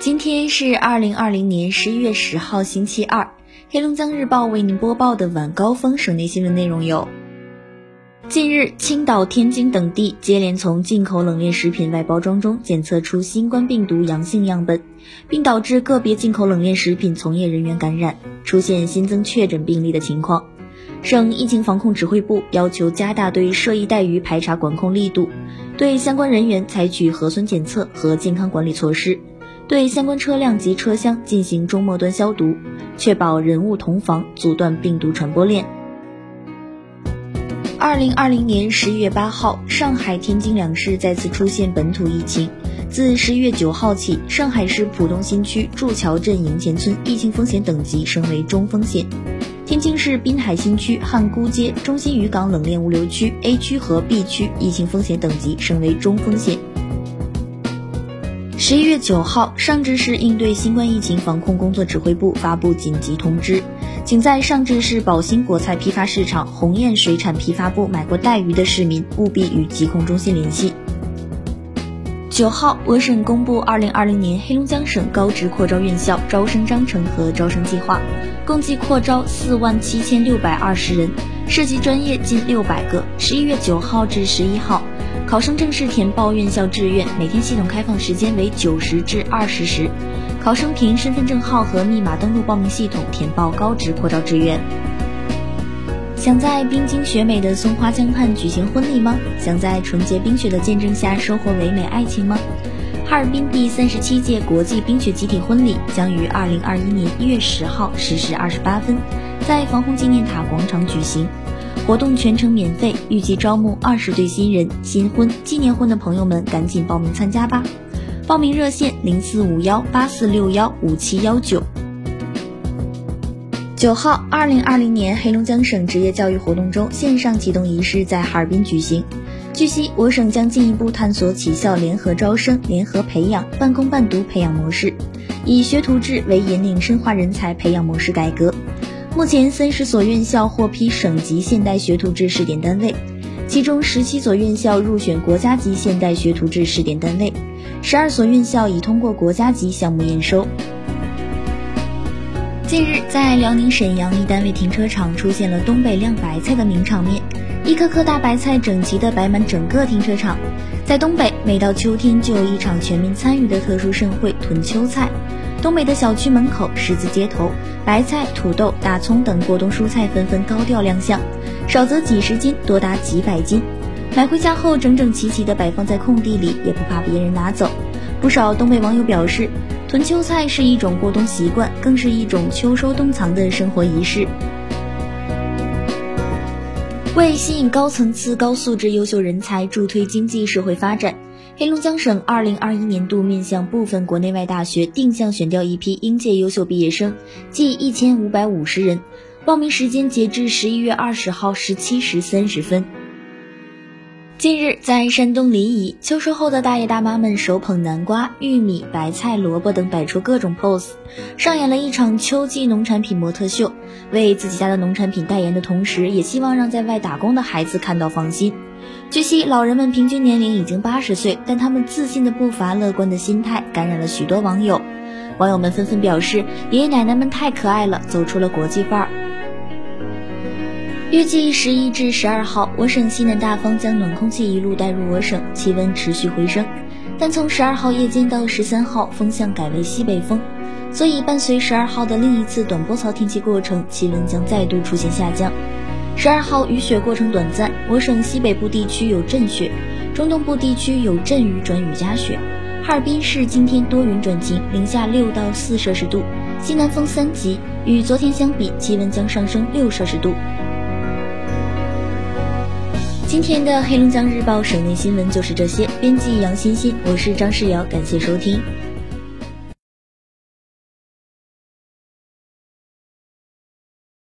今天是二零二零年十一月十号，星期二。黑龙江日报为您播报的晚高峰省内新闻内容有：近日，青岛、天津等地接连从进口冷链食品外包装中检测出新冠病毒阳性样本，并导致个别进口冷链食品从业人员感染，出现新增确诊病例的情况。省疫情防控指挥部要求加大对涉疫带鱼排查管控力度，对相关人员采取核酸检测和健康管理措施。对相关车辆及车厢进行中末端消毒，确保人物同防，阻断病毒传播链。二零二零年十一月八号，上海、天津两市再次出现本土疫情。自十一月九号起，上海市浦东新区祝桥镇营前村疫情风险等级升为中风险；天津市滨海新区汉沽街中心渔港冷链物流区 A 区和 B 区疫情风险等级升为中风险。十一月九号，上志市应对新冠疫情防控工作指挥部发布紧急通知，请在上志市宝兴果菜批发市场鸿雁水产批发部买过带鱼的市民，务必与疾控中心联系。九号，我省公布二零二零年黑龙江省高职扩招院校招生章程和招生计划，共计扩招四万七千六百二十人，涉及专业近六百个。十一月九号至十一号。考生正式填报院校志愿，每天系统开放时间为九时至二十时。考生凭身份证号和密码登录报名系统填报高职扩招志愿。想在冰晶雪美的松花江畔举行婚礼吗？想在纯洁冰雪的见证下收获唯美爱情吗？哈尔滨第三十七届国际冰雪集体婚礼将于二零二一年一月十号十时二十八分，在防洪纪念塔广场举行。活动全程免费，预计招募二十对新人、新婚、纪念婚的朋友们赶紧报名参加吧！报名热线零四五幺八四六幺五七幺九。九号，二零二零年黑龙江省职业教育活动周线上启动仪式在哈尔滨举行。据悉，我省将进一步探索企校联合招生、联合培养、半工半读培养模式，以学徒制为引领深化人才培养模式改革。目前三十所院校获批省级现代学徒制试点单位，其中十七所院校入选国家级现代学徒制试点单位，十二所院校已通过国家级项目验收。近日，在辽宁沈阳一单位停车场出现了“东北晾白菜”的名场面，一颗颗大白菜整齐地摆满整个停车场。在东北，每到秋天就有一场全民参与的特殊盛会——囤秋菜。东北的小区门口、十字街头，白菜、土豆、大葱等过冬蔬菜纷纷高调亮相，少则几十斤，多达几百斤。买回家后，整整齐齐地摆放在空地里，也不怕别人拿走。不少东北网友表示，囤秋菜是一种过冬习惯，更是一种秋收冬藏的生活仪式。为吸引高层次、高素质优秀人才，助推经济社会发展。黑龙江省二零二一年度面向部分国内外大学定向选调一批应届优秀毕业生，计一千五百五十人，报名时间截至十一月二十号十七时三十分。近日，在山东临沂，秋收后的大爷大妈们手捧南瓜、玉米、白菜、萝卜等，摆出各种 pose，上演了一场秋季农产品模特秀，为自己家的农产品代言的同时，也希望让在外打工的孩子看到放心。据悉，老人们平均年龄已经八十岁，但他们自信的步伐、乐观的心态感染了许多网友。网友们纷纷表示，爷爷奶奶们太可爱了，走出了国际范儿。预计十一至十二号，我省西南大风将暖空气一路带入我省，气温持续回升。但从十二号夜间到十三号，风向改为西北风，所以伴随十二号的另一次短波槽天气过程，气温将再度出现下降。十二号雨雪过程短暂，我省西北部地区有阵雪，中东部地区有阵雨转雨夹雪。哈尔滨市今天多云转晴，零下六到四摄氏度，西南风三级，与昨天相比，气温将上升六摄氏度。今天的黑龙江日报省内新闻就是这些，编辑杨欣欣，我是张世瑶，感谢收听。